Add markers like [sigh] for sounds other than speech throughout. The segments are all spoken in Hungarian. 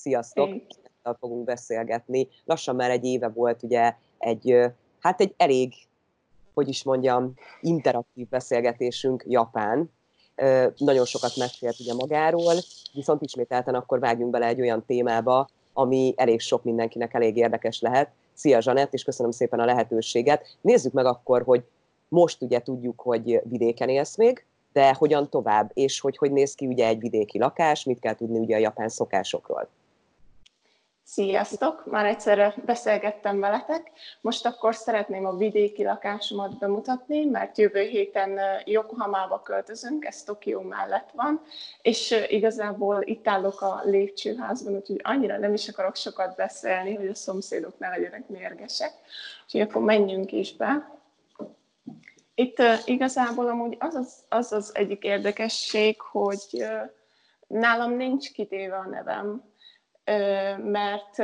Sziasztok! Hey. fogunk beszélgetni. Lassan már egy éve volt ugye egy, hát egy elég, hogy is mondjam, interaktív beszélgetésünk Japán. Nagyon sokat mesélt ugye magáról, viszont ismételten akkor vágjunk bele egy olyan témába, ami elég sok mindenkinek elég érdekes lehet. Szia Zsanett, és köszönöm szépen a lehetőséget. Nézzük meg akkor, hogy most ugye tudjuk, hogy vidéken élsz még, de hogyan tovább, és hogy hogy néz ki ugye egy vidéki lakás, mit kell tudni ugye a japán szokásokról. Sziasztok! Már egyszerre beszélgettem veletek. Most akkor szeretném a vidéki lakásomat bemutatni, mert jövő héten Yokohamába költözünk, ez Tokió mellett van, és igazából itt állok a lépcsőházban, úgyhogy annyira nem is akarok sokat beszélni, hogy a szomszédok ne legyenek mérgesek. Úgyhogy akkor menjünk is be. Itt igazából amúgy az az, az az egyik érdekesség, hogy nálam nincs kitéve a nevem, mert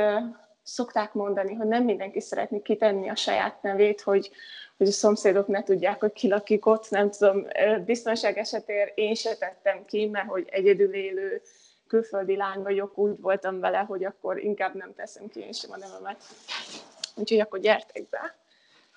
szokták mondani, hogy nem mindenki szeretné kitenni a saját nevét, hogy, hogy a szomszédok ne tudják, hogy ki lakik ott, nem tudom, biztonság esetén én se tettem ki, mert hogy egyedül élő külföldi lány vagyok, úgy voltam vele, hogy akkor inkább nem teszem ki én sem a nevemet. Úgyhogy akkor gyertek be!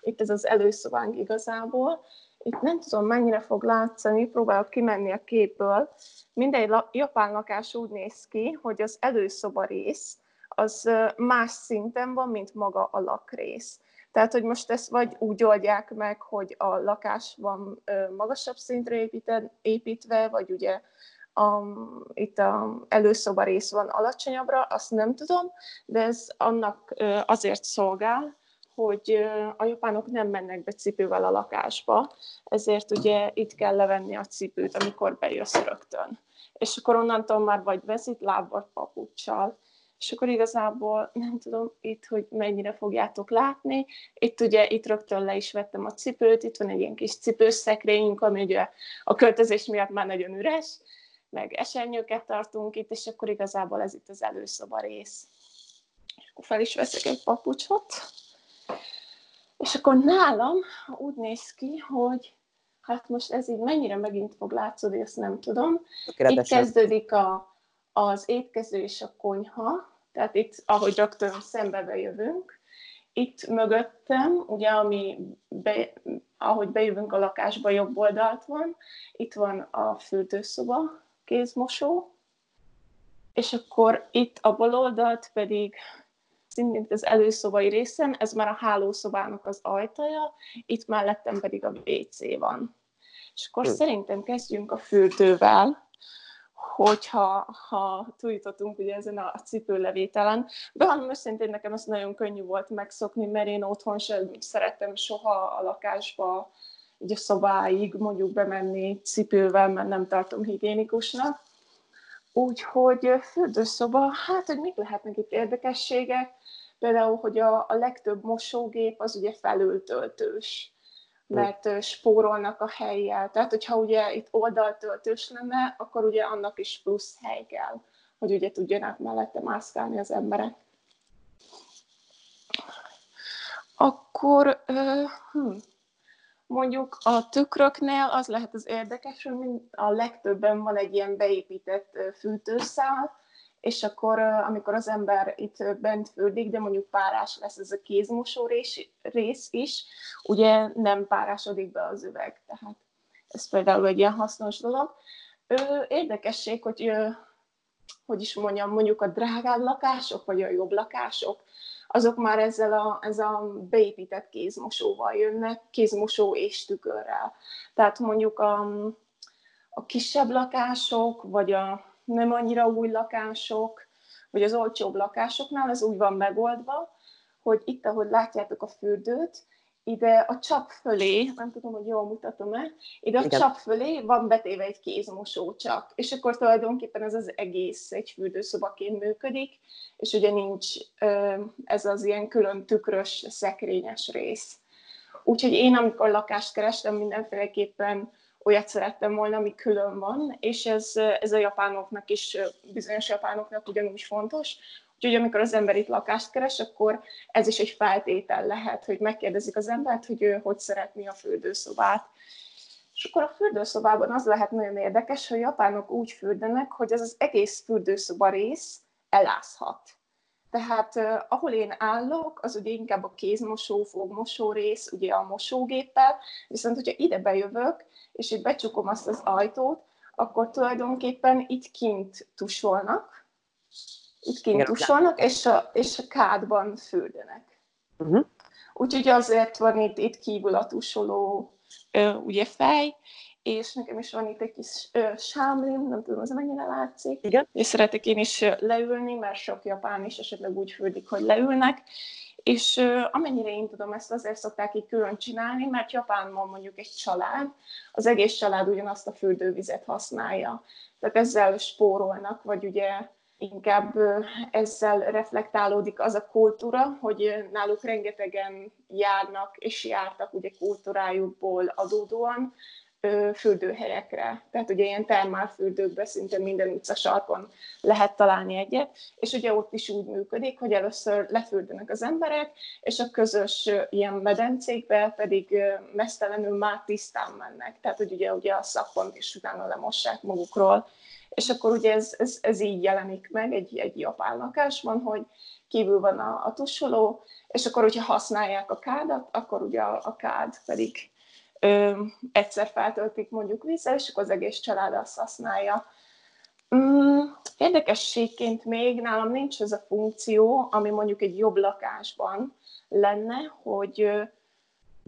Itt ez az előszobánk igazából. Itt nem tudom, mennyire fog látszani, próbálok kimenni a képből. Mindegy japán lakás úgy néz ki, hogy az előszoba rész az más szinten van, mint maga a lakrész. Tehát, hogy most ezt vagy úgy oldják meg, hogy a lakás van magasabb szintre építve, vagy ugye a, itt a előszoba rész van alacsonyabbra, azt nem tudom, de ez annak azért szolgál, hogy a japánok nem mennek be cipővel a lakásba, ezért ugye itt kell levenni a cipőt, amikor bejössz rögtön. És akkor onnantól már vagy vezit láb, papucsal. És akkor igazából nem tudom itt, hogy mennyire fogjátok látni. Itt ugye, itt rögtön le is vettem a cipőt, itt van egy ilyen kis cipőszekrényünk, ami ugye a költözés miatt már nagyon üres, meg esernyőket tartunk itt, és akkor igazából ez itt az előszoba rész. És akkor fel is veszek egy papucsot. És akkor nálam úgy néz ki, hogy hát most ez így mennyire megint fog látszódni, ezt nem tudom. Itt kezdődik a, az étkező és a konyha, tehát itt, ahogy rögtön szembe jövünk, itt mögöttem, ugye, ami be, ahogy bejövünk a lakásba, jobb oldalt van, itt van a fürdőszoba, kézmosó, és akkor itt a bal oldalt pedig szintén az előszobai részen, ez már a hálószobának az ajtaja, itt mellettem pedig a WC van. És akkor hmm. szerintem kezdjünk a fürdővel, hogyha ha túljutottunk ugye ezen a cipőlevételen. Bevallom őszintén, nekem ez nagyon könnyű volt megszokni, mert én otthon sem szerettem soha a lakásba, így a szobáig mondjuk bemenni cipővel, mert nem tartom higiénikusnak. Úgyhogy fürdőszoba, hát, hogy mik lehetnek itt érdekességek, például, hogy a, a legtöbb mosógép az ugye felültöltős, mert spórolnak a helyjel. Tehát, hogyha ugye itt oldaltöltős lenne, akkor ugye annak is plusz hely kell, hogy ugye tudjanak mellette mászkálni az emberek. Akkor, uh, hm, Mondjuk a tükröknél az lehet az érdekes, hogy a legtöbben van egy ilyen beépített fűtőszál, és akkor, amikor az ember itt bent fürdik, de mondjuk párás lesz ez a kézmosó rész, is, ugye nem párásodik be az üveg, tehát ez például egy ilyen hasznos dolog. Érdekesség, hogy hogy is mondjam, mondjuk a drágább lakások, vagy a jobb lakások, azok már ezzel a, ez a beépített kézmosóval jönnek, kézmosó és tükörrel. Tehát mondjuk a, a kisebb lakások, vagy a nem annyira új lakások, vagy az olcsóbb lakásoknál ez úgy van megoldva, hogy itt, ahogy látjátok a fürdőt, ide a csap fölé, nem tudom, hogy jól mutatom-e, ide a Igen. csap fölé van betéve egy kézmosó csak, és akkor tulajdonképpen ez az egész egy fürdőszobaként működik, és ugye nincs ez az ilyen külön tükrös, szekrényes rész. Úgyhogy én, amikor lakást kerestem, mindenféleképpen olyat szerettem volna, ami külön van, és ez, ez a japánoknak is, bizonyos japánoknak ugyanúgy fontos, Úgyhogy amikor az ember itt lakást keres, akkor ez is egy feltétel lehet, hogy megkérdezik az embert, hogy ő hogy szeretné a fürdőszobát. És akkor a fürdőszobában az lehet nagyon érdekes, hogy japánok úgy fürdenek, hogy ez az egész fürdőszoba rész, elázhat. Tehát uh, ahol én állok, az ugye inkább a kézmosó, fogmosó rész, ugye a mosógéppel, viszont hogyha ide bejövök, és itt becsukom azt az ajtót, akkor tulajdonképpen itt kint tusolnak, itt kint tusolnak, és a, és a kádban fürdenek. Uh-huh. Úgyhogy azért van itt, itt kívül a tusoló ugye fej, és nekem is van itt egy kis ö, sámlim, nem tudom, az mennyire látszik. Igen. És szeretek én is leülni, mert sok japán is esetleg úgy fürdik, hogy leülnek. És ö, amennyire én tudom, ezt azért szokták így külön csinálni, mert Japánban mondjuk egy család, az egész család ugyanazt a fürdővizet használja. Tehát ezzel spórolnak, vagy ugye inkább ezzel reflektálódik az a kultúra, hogy náluk rengetegen járnak és jártak ugye kultúrájukból adódóan fürdőhelyekre. Tehát ugye ilyen termálfürdőkben szinte minden utca sarkon lehet találni egyet, és ugye ott is úgy működik, hogy először lefürdenek az emberek, és a közös ilyen medencékbe pedig mesztelenül már tisztán mennek. Tehát hogy ugye, ugye a szappont is utána lemossák magukról. És akkor ugye ez, ez, ez így jelenik meg egy, egy japán lakásban, hogy kívül van a, a tusoló, és akkor, hogyha használják a kádat, akkor ugye a, a kád pedig ö, egyszer feltöltik mondjuk vízzel, és akkor az egész család azt használja. Mm, érdekességként még nálam nincs ez a funkció, ami mondjuk egy jobb lakásban lenne, hogy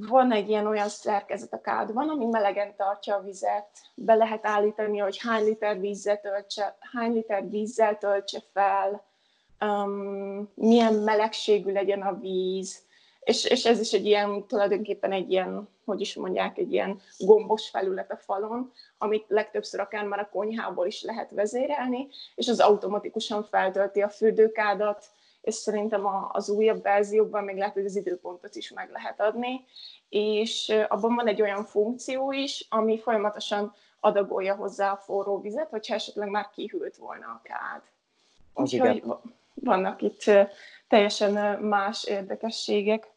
van egy ilyen olyan szerkezet a kádban, ami melegen tartja a vizet. Be lehet állítani, hogy hány liter vízzel töltse, hány liter vízzel töltse fel, um, milyen melegségű legyen a víz, és, és ez is egy ilyen, tulajdonképpen egy ilyen, hogy is mondják, egy ilyen gombos felület a falon, amit legtöbbször akár már a konyhából is lehet vezérelni, és az automatikusan feltölti a fürdőkádat, és szerintem az újabb verziókban még lehet, hogy az időpontot is meg lehet adni, és abban van egy olyan funkció is, ami folyamatosan adagolja hozzá a forró vizet, hogyha esetleg már kihűlt volna a kád. Úgyhogy vannak itt teljesen más érdekességek,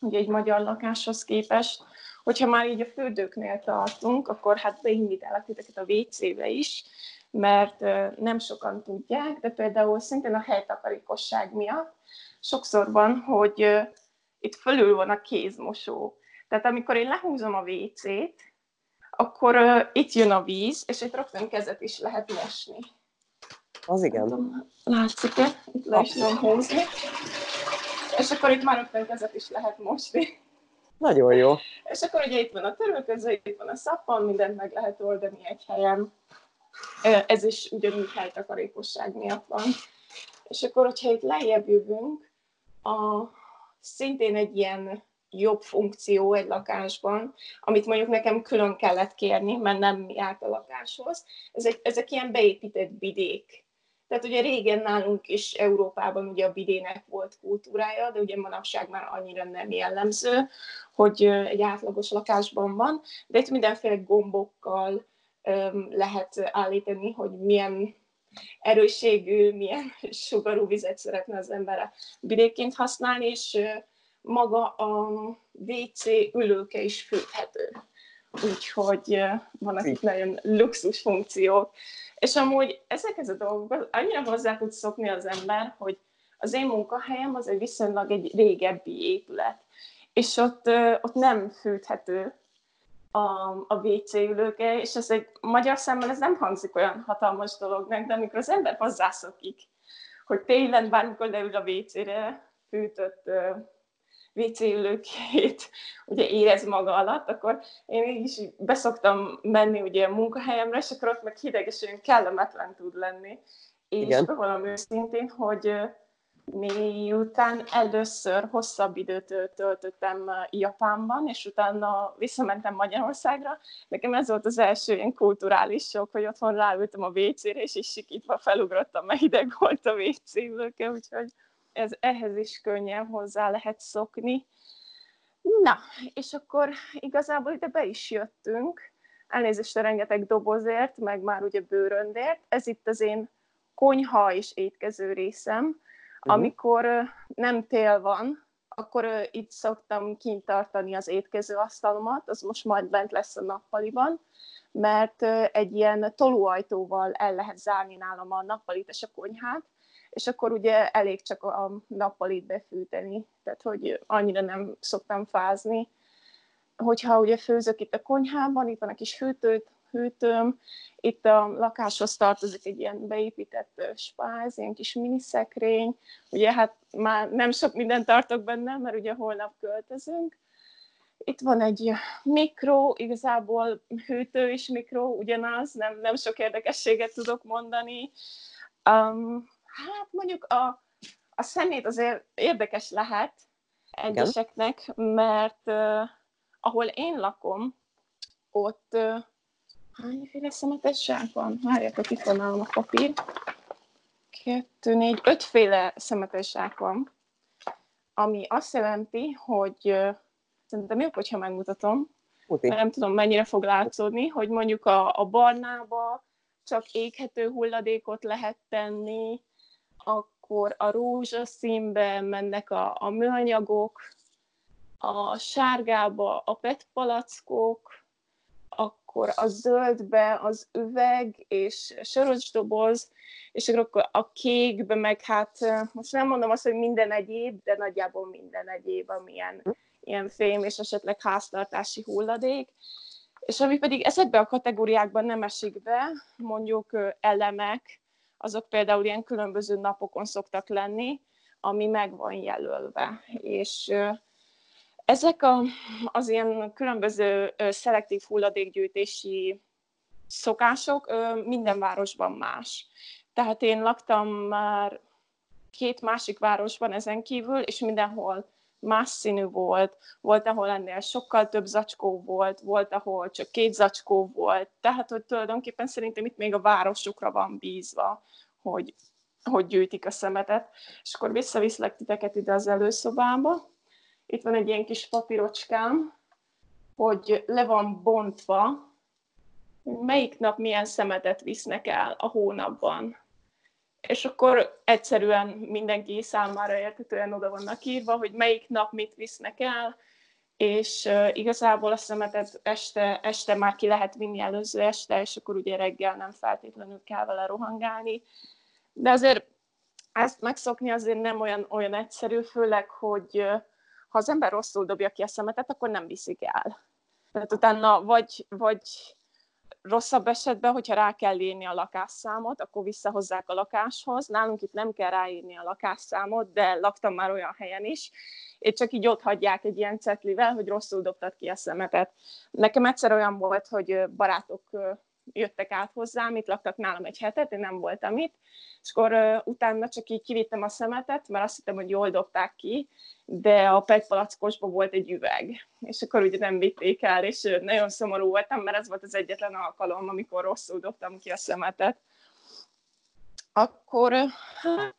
ugye egy magyar lakáshoz képest. Hogyha már így a fürdőknél tartunk, akkor hát beindítálok titeket a WC-be is, mert nem sokan tudják, de például szintén a helytakarékosság miatt sokszor van, hogy itt fölül van a kézmosó. Tehát amikor én lehúzom a WC-t, akkor itt jön a víz, és itt rögtön kezet is lehet mosni. Az igen. Látszik-e? Itt le is tudom húzni. És akkor itt már rögtön kezet is lehet mosni. Nagyon jó. És akkor ugye itt van a törölköző, itt van a szappan, mindent meg lehet oldani egy helyen. Ez is ugyanúgy helytakarékosság miatt van. És akkor, hogyha itt lejjebb jövünk, a, szintén egy ilyen jobb funkció egy lakásban, amit mondjuk nekem külön kellett kérni, mert nem járt a lakáshoz. Ez egy, ezek ilyen beépített bidék. Tehát ugye régen nálunk is Európában ugye a bidének volt kultúrája, de ugye manapság már annyira nem jellemző, hogy egy átlagos lakásban van, de itt mindenféle gombokkal lehet állítani, hogy milyen erőségű, milyen [laughs] sugarú vizet szeretne az ember a használni, és maga a WC ülőke is fűthető. Úgyhogy vannak itt nagyon luxus funkciók. És amúgy ezekhez a dolgokhoz annyira hozzá tud szokni az ember, hogy az én munkahelyem az egy viszonylag egy régebbi épület. És ott, ott nem fűthető a, a WC ülőke, és ez egy magyar szemmel ez nem hangzik olyan hatalmas dolognak, de amikor az ember hozzászokik, hogy télen bármikor leül a WC-re fűtött WC ülőkét [laughs] ugye érez maga alatt, akkor én is beszoktam menni ugye a munkahelyemre, és akkor ott meg hideg és olyan kellemetlen tud lenni. És Igen. bevallom őszintén, hogy miután először hosszabb időt töltöttem Japánban, és utána visszamentem Magyarországra, nekem ez volt az első ilyen kulturális sok, hogy otthon ráültem a WC-re, és is sikítva felugrottam, mert hideg volt a WC úgyhogy ez, ehhez is könnyen hozzá lehet szokni. Na, és akkor igazából ide be is jöttünk, elnézést a rengeteg dobozért, meg már ugye bőröndért. Ez itt az én konyha és étkező részem. Uh-huh. Amikor nem tél van, akkor itt szoktam kint tartani az étkező asztalomat, az most majd bent lesz a nappaliban, mert egy ilyen tolóajtóval el lehet zárni nálam a nappalit és a konyhát, és akkor ugye elég csak a nappalit befűteni, tehát hogy annyira nem szoktam fázni. Hogyha ugye főzök itt a konyhában, itt van a kis fűtőt, hűtőm, itt a lakáshoz tartozik egy ilyen beépített spáz, ilyen kis miniszekrény, ugye hát már nem sok mindent tartok benne, mert ugye holnap költözünk, itt van egy mikro, igazából hűtő és mikro, ugyanaz, nem, nem sok érdekességet tudok mondani. Um, hát mondjuk a, a szemét azért érdekes lehet egyeseknek, mert uh, ahol én lakom, ott uh, hányféle szemetes zsák van? Várjátok, itt van a papír. Kettő, négy, ötféle szemetes zsák van, ami azt jelenti, hogy Szerintem jobb, hogyha megmutatom. Mert nem tudom, mennyire fog látszódni, hogy mondjuk a, a barnába csak éghető hulladékot lehet tenni, akkor a rózsaszínbe mennek a, a műanyagok, a sárgába a PET palackok, akkor a zöldbe az üveg és soros doboz, és akkor a kékbe meg hát most nem mondom azt, hogy minden egyéb, de nagyjából minden egyéb, amilyen ilyen fém és esetleg háztartási hulladék. És ami pedig ezekben a kategóriákban nem esik be, mondjuk elemek, azok például ilyen különböző napokon szoktak lenni, ami meg van jelölve. És ezek a, az ilyen különböző szelektív hulladékgyűjtési szokások minden városban más. Tehát én laktam már két másik városban ezen kívül, és mindenhol más színű volt, volt, ahol ennél sokkal több zacskó volt, volt, ahol csak két zacskó volt, tehát, hogy tulajdonképpen szerintem itt még a városokra van bízva, hogy, hogy gyűjtik a szemetet. És akkor visszaviszlek titeket ide az előszobába. Itt van egy ilyen kis papírocskám, hogy le van bontva, melyik nap milyen szemetet visznek el a hónapban és akkor egyszerűen mindenki számára értetően oda vannak írva, hogy melyik nap mit visznek el, és igazából a szemetet este, este már ki lehet vinni előző este, és akkor ugye reggel nem feltétlenül kell vele rohangálni. De azért ezt megszokni azért nem olyan, olyan egyszerű, főleg, hogy ha az ember rosszul dobja ki a szemetet, akkor nem viszik el. Tehát utána vagy, vagy rosszabb esetben, hogyha rá kell írni a lakásszámot, akkor visszahozzák a lakáshoz. Nálunk itt nem kell ráírni a lakásszámot, de laktam már olyan helyen is, és csak így ott hagyják egy ilyen cetlivel, hogy rosszul dobtad ki a szemetet. Nekem egyszer olyan volt, hogy barátok jöttek át hozzám, itt laktak nálam egy hetet, én nem voltam itt, és akkor uh, utána csak így kivittem a szemetet, mert azt hittem, hogy jól dobták ki, de a palackosban volt egy üveg, és akkor ugye nem vitték el, és nagyon szomorú voltam, mert ez volt az egyetlen alkalom, amikor rosszul dobtam ki a szemetet. Akkor hát,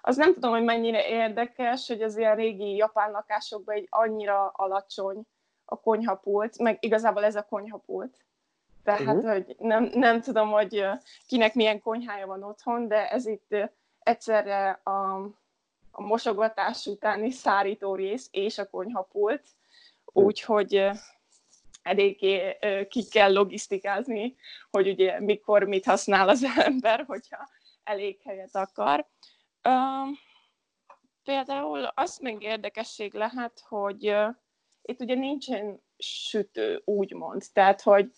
az nem tudom, hogy mennyire érdekes, hogy az ilyen régi japán lakásokban egy annyira alacsony a konyhapult, meg igazából ez a konyhapult, tehát, uh-huh. hogy nem, nem tudom, hogy kinek milyen konyhája van otthon, de ez itt egyszerre a, a mosogatás utáni szárító rész és a konyhapult, úgyhogy eléggé ki kell logisztikázni, hogy ugye mikor mit használ az [laughs] ember, hogyha elég helyet akar. Uh, például az még érdekesség lehet, hogy uh, itt ugye nincsen sütő, úgymond. Tehát, hogy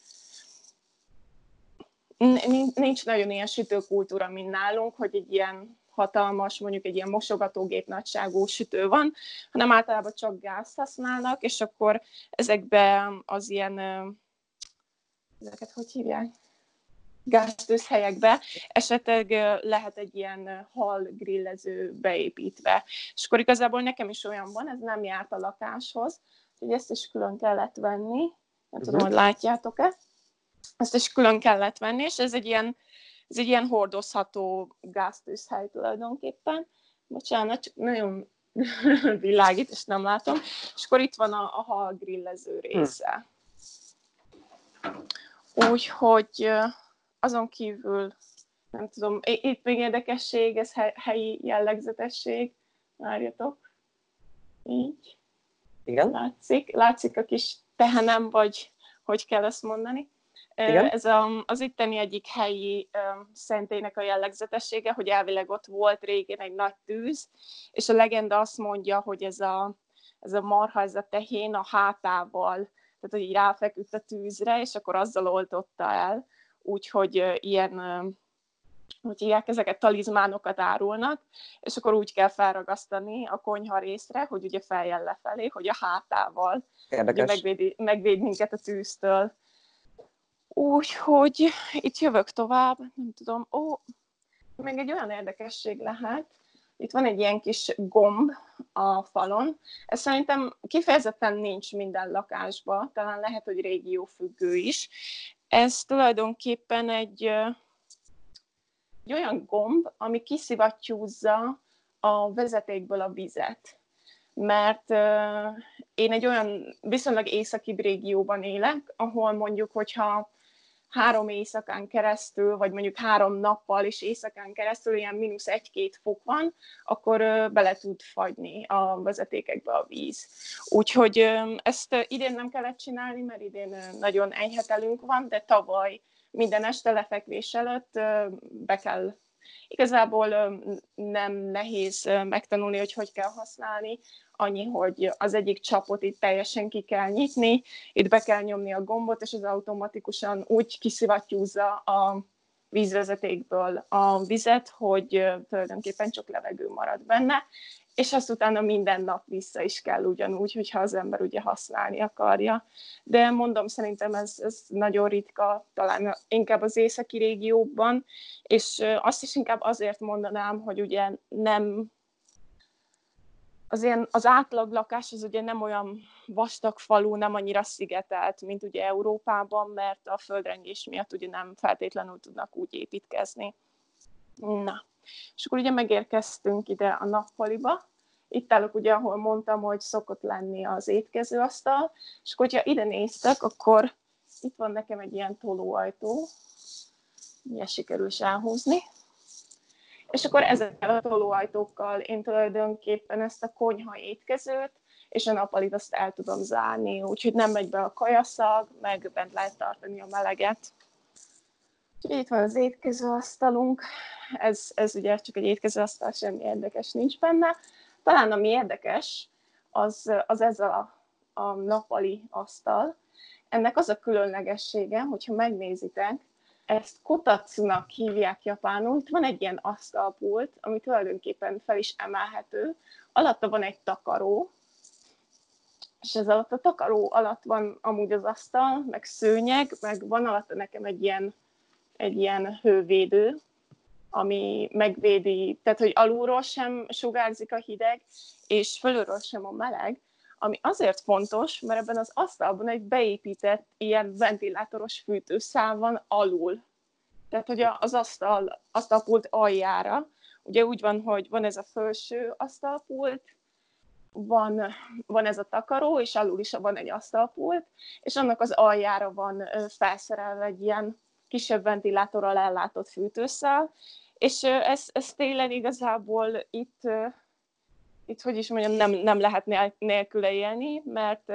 nincs nagyon ilyen sütőkultúra, mint nálunk, hogy egy ilyen hatalmas, mondjuk egy ilyen mosogatógép nagyságú sütő van, hanem általában csak gázt használnak, és akkor ezekben az ilyen, ezeket hogy hívják? gáztőzhelyekbe, esetleg lehet egy ilyen hal grillező beépítve. És akkor igazából nekem is olyan van, ez nem járt a lakáshoz, hogy ezt is külön kellett venni, nem uh-huh. tudom, hogy látjátok-e ezt is külön kellett venni, és ez egy ilyen, ez egy ilyen hordozható gáztűzhely tulajdonképpen. Bocsánat, csak nagyon [laughs] világít, és nem látom. És akkor itt van a, a hal grillező része. Úgyhogy azon kívül, nem tudom, itt még érdekesség, ez helyi jellegzetesség. Várjatok. Így. Igen. Látszik, látszik a kis tehenem, vagy hogy kell ezt mondani. Igen? Ez a, az itteni egyik helyi szentének a jellegzetessége, hogy elvileg ott volt régen egy nagy tűz, és a legenda azt mondja, hogy ez a, ez a marha, ez a tehén a hátával, tehát hogy így ráfeküdt a tűzre, és akkor azzal oltotta el, úgyhogy ilyen hogy hívják, ezeket talizmánokat árulnak, és akkor úgy kell felragasztani a konyha részre, hogy ugye feljel lefelé, hogy a hátával ugye megvédi, megvéd minket a tűztől. Úgyhogy itt jövök tovább, nem tudom, ó, még egy olyan érdekesség lehet, itt van egy ilyen kis gomb a falon. Ez szerintem kifejezetten nincs minden lakásban, talán lehet, hogy régiófüggő is. Ez tulajdonképpen egy, egy olyan gomb, ami kiszivattyúzza a vezetékből a vizet. Mert uh, én egy olyan viszonylag északi régióban élek, ahol mondjuk, hogyha három éjszakán keresztül, vagy mondjuk három nappal és éjszakán keresztül ilyen mínusz egy-két fok van, akkor bele tud fagyni a vezetékekbe a víz. Úgyhogy ezt idén nem kellett csinálni, mert idén nagyon enyhetelünk van, de tavaly minden este lefekvés előtt be kell Igazából nem nehéz megtanulni, hogy hogy kell használni, annyi, hogy az egyik csapot itt teljesen ki kell nyitni, itt be kell nyomni a gombot, és az automatikusan úgy kiszivattyúzza a vízvezetékből a vizet, hogy tulajdonképpen csak levegő marad benne, és azt utána minden nap vissza is kell ugyanúgy, hogyha az ember ugye használni akarja. De mondom, szerintem ez, ez nagyon ritka, talán inkább az északi régióban, és azt is inkább azért mondanám, hogy ugye nem az, ilyen, az átlag lakás az ugye nem olyan vastag falu, nem annyira szigetelt, mint ugye Európában, mert a földrengés miatt ugye nem feltétlenül tudnak úgy építkezni. Na, és akkor ugye megérkeztünk ide a nappaliba, itt állok ugye, ahol mondtam, hogy szokott lenni az étkezőasztal, és akkor, hogyha ide néztek, akkor itt van nekem egy ilyen tolóajtó, ugye sikerül is elhúzni, és akkor ezekkel a tolóajtókkal én tulajdonképpen ezt a konyha étkezőt és a nappalit azt el tudom zárni, úgyhogy nem megy be a kajaszag, meg bent lehet tartani a meleget. Úgyhogy itt van az étkezőasztalunk, ez, ez ugye csak egy étkezőasztal, semmi érdekes nincs benne. Talán ami érdekes, az, az ez a, a nappali asztal. Ennek az a különlegessége, hogyha megnézitek, ezt kotatsunak hívják japánul. Itt van egy ilyen asztalpult, ami tulajdonképpen fel is emelhető. Alatta van egy takaró, és ez alatt a takaró alatt van amúgy az asztal, meg szőnyeg, meg van alatta nekem egy ilyen, egy ilyen hővédő, ami megvédi, tehát hogy alulról sem sugárzik a hideg, és fölülről sem a meleg, ami azért fontos, mert ebben az asztalban egy beépített ilyen ventilátoros fűtőszál van alul. Tehát, hogy az asztal, asztalpult aljára, ugye úgy van, hogy van ez a felső asztalpult, van, van ez a takaró, és alul is van egy asztalpult, és annak az aljára van felszerelve egy ilyen kisebb ventilátorral ellátott fűtőszál, és ez, ez télen igazából itt, itt hogy is mondjam, nem, nem lehet nélküle élni, mert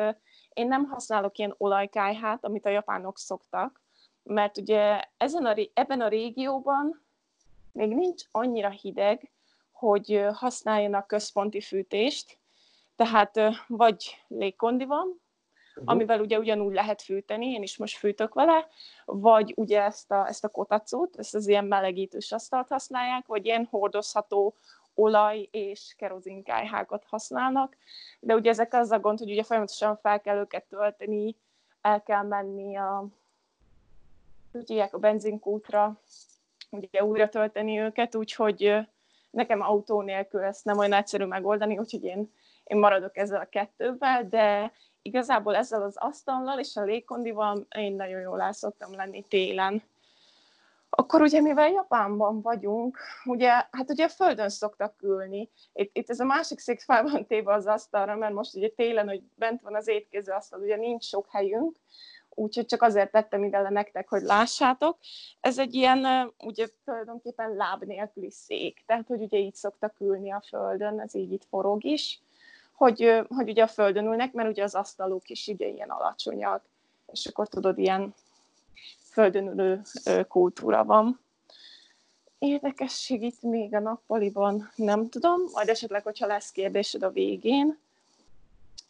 én nem használok ilyen olajkájhát, amit a japánok szoktak, mert ugye ezen a, ebben a régióban még nincs annyira hideg, hogy használjanak központi fűtést, tehát vagy légkondi van, uh-huh. amivel ugye ugyanúgy lehet fűteni, én is most fűtök vele, vagy ugye ezt a, ezt a kotacót, ezt az ilyen melegítős asztalt használják, vagy ilyen hordozható olaj és kerozinkájhákat használnak, de ugye ezek az a gond, hogy ugye folyamatosan fel kell őket tölteni, el kell menni a, ugye a benzinkútra, ugye újra tölteni őket, úgyhogy nekem autó nélkül ezt nem olyan egyszerű megoldani, úgyhogy én, én maradok ezzel a kettővel, de igazából ezzel az asztallal és a légkondival én nagyon jól el szoktam lenni télen. Akkor ugye, mivel Japánban vagyunk, ugye, hát ugye földön szoktak ülni. Itt, itt ez a másik szék fel van téve az asztalra, mert most ugye télen, hogy bent van az étkező asztal, ugye nincs sok helyünk, úgyhogy csak azért tettem ide le nektek, hogy lássátok. Ez egy ilyen, ugye tulajdonképpen láb nélküli szék, tehát hogy ugye így szoktak ülni a földön, ez így itt forog is hogy, hogy ugye a földön ülnek, mert ugye az asztalok is ugye ilyen alacsonyak, és akkor tudod, ilyen földönülő kultúra van. Érdekesség itt még a nappaliban nem tudom, majd esetleg, hogyha lesz kérdésed a végén.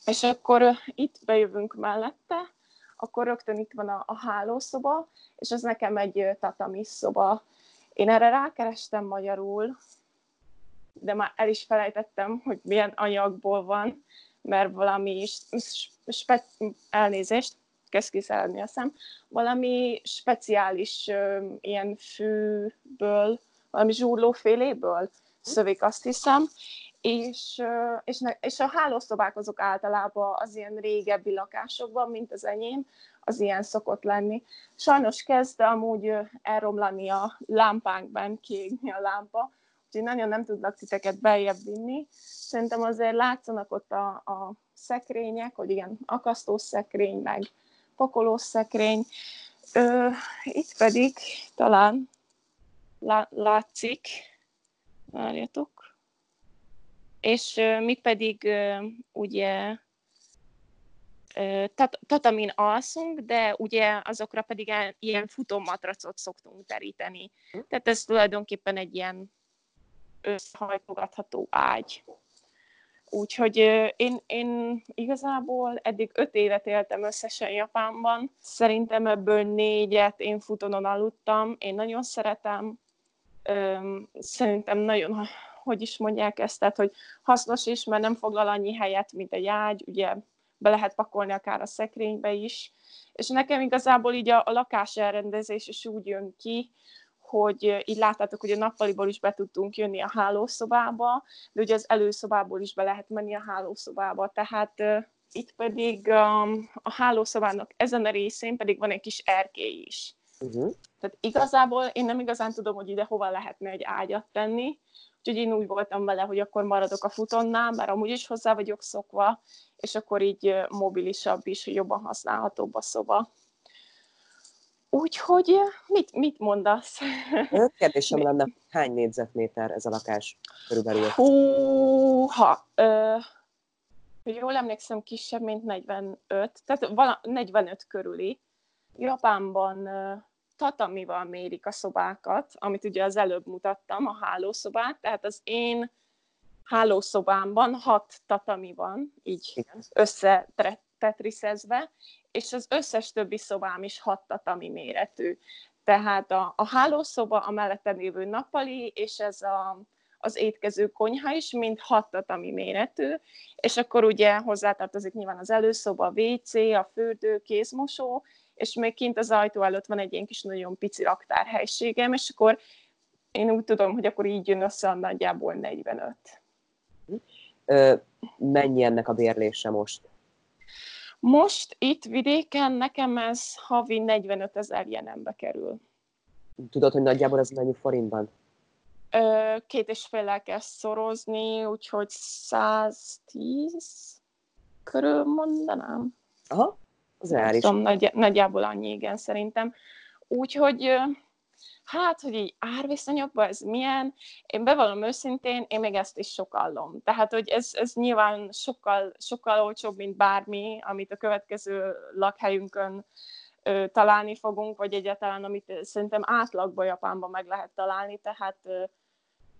És akkor itt bejövünk mellette, akkor rögtön itt van a, a hálószoba, és az nekem egy tatami szoba. Én erre rákerestem magyarul, de már el is felejtettem, hogy milyen anyagból van, mert valami spe- elnézést, kezd kiszeledni a szem, valami speciális ilyen fűből, valami zsúrlóféléből szövik, azt hiszem, és, és, ne, és a hálószobák azok általában az ilyen régebbi lakásokban, mint az enyém, az ilyen szokott lenni. Sajnos kezd amúgy elromlani a lámpánkban, kiégni a lámpa, úgyhogy nagyon nem tudlak titeket beljebb vinni. Szerintem azért látszanak ott a, a szekrények, hogy igen, akasztószekrény, meg pakolószekrény. Ö, itt pedig talán lá, látszik, várjatok, és ö, mi pedig ö, ugye tat, tatamin alszunk, de ugye azokra pedig ilyen futómatracot szoktunk teríteni. Tehát ez tulajdonképpen egy ilyen összehajtogatható ágy. Úgyhogy én, én igazából eddig öt évet éltem összesen Japánban. Szerintem ebből négyet én futonon aludtam. Én nagyon szeretem. Szerintem nagyon, hogy is mondják ezt, tehát hogy hasznos is, mert nem foglal annyi helyet, mint egy ágy. Ugye be lehet pakolni akár a szekrénybe is. És nekem igazából így a, a lakás elrendezés is úgy jön ki, hogy így láttátok, hogy a nappaliból is be tudtunk jönni a hálószobába, de ugye az előszobából is be lehet menni a hálószobába, tehát itt pedig um, a hálószobának ezen a részén pedig van egy kis erkély is. Uh-huh. Tehát igazából én nem igazán tudom, hogy ide hova lehetne egy ágyat tenni, úgyhogy én úgy voltam vele, hogy akkor maradok a futonnál, mert amúgy is hozzá vagyok szokva, és akkor így mobilisabb is, jobban használhatóbb a szoba. Úgyhogy mit, mit mondasz? Kérdésem lenne, hány négyzetméter ez a lakás körülbelül? Húha, ö, jól emlékszem, kisebb, mint 45, tehát vala, 45 körüli. Japánban ö, tatamival mérik a szobákat, amit ugye az előbb mutattam, a hálószobát, tehát az én hálószobámban hat tatami van, így összetetriszezve, és az összes többi szobám is hat tatami méretű. Tehát a, a hálószoba, a mellettem lévő nappali, és ez a, az étkező konyha is mind hat tatami méretű, és akkor ugye hozzátartozik nyilván az előszoba, a WC, a fürdő, kézmosó, és még kint az ajtó előtt van egy ilyen kis nagyon pici raktárhelységem, és akkor én úgy tudom, hogy akkor így jön össze nagyjából 45. Ö, mennyi ennek a bérlése most? Most itt vidéken nekem ez havi 45 ezer jelenbe kerül. Tudod, hogy nagyjából ez mennyi forintban? Ö, két és féllel kell szorozni, úgyhogy 110 körül mondanám. Aha, az reális. Tudom, nagy, nagyjából annyi, igen, szerintem. Úgyhogy hát, hogy így árviszonyokban ez milyen, én bevallom őszintén, én még ezt is sokallom. Tehát, hogy ez, ez nyilván sokkal, sokkal olcsóbb, mint bármi, amit a következő lakhelyünkön ö, találni fogunk, vagy egyáltalán, amit szerintem átlagban Japánban meg lehet találni, tehát ö,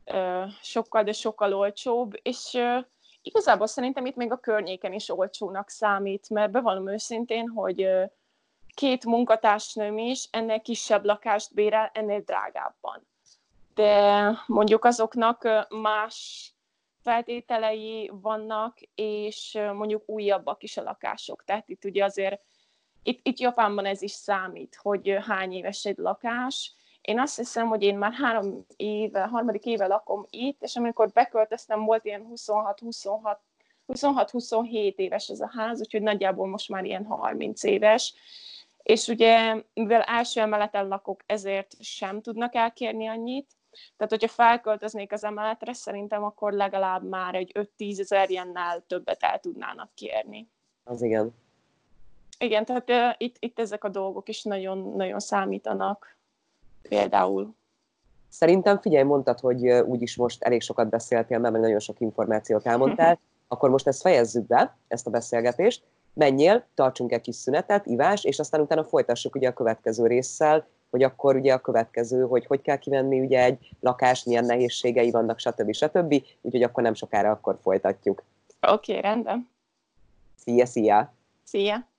ö, sokkal, de sokkal olcsóbb, és ö, igazából szerintem itt még a környéken is olcsónak számít, mert bevallom őszintén, hogy ö, két munkatársnőm is ennél kisebb lakást bérel, ennél drágábban. De mondjuk azoknak más feltételei vannak, és mondjuk újabbak is a lakások. Tehát itt ugye azért, itt, itt Japánban ez is számít, hogy hány éves egy lakás. Én azt hiszem, hogy én már három éve, harmadik éve lakom itt, és amikor beköltöztem, volt ilyen 26-26 26-27 éves ez a ház, úgyhogy nagyjából most már ilyen 30 éves, és ugye, mivel első emeleten lakok, ezért sem tudnak elkérni annyit, tehát, hogyha felköltöznék az emeletre, szerintem akkor legalább már egy 5-10 ezer ilyennel többet el tudnának kérni. Az igen. Igen, tehát uh, itt, itt ezek a dolgok is nagyon, nagyon számítanak. Például. Szerintem, figyelj, mondtad, hogy uh, úgyis most elég sokat beszéltél, mert nagyon sok információt elmondtál, [laughs] akkor most ezt fejezzük be, ezt a beszélgetést, menjél, tartsunk egy kis szünetet, ivás, és aztán utána folytassuk ugye a következő résszel, hogy akkor ugye a következő, hogy hogy kell kivenni ugye egy lakás, milyen nehézségei vannak, stb. stb. Úgyhogy akkor nem sokára akkor folytatjuk. Oké, okay, rendben. Szia, szia! Szia!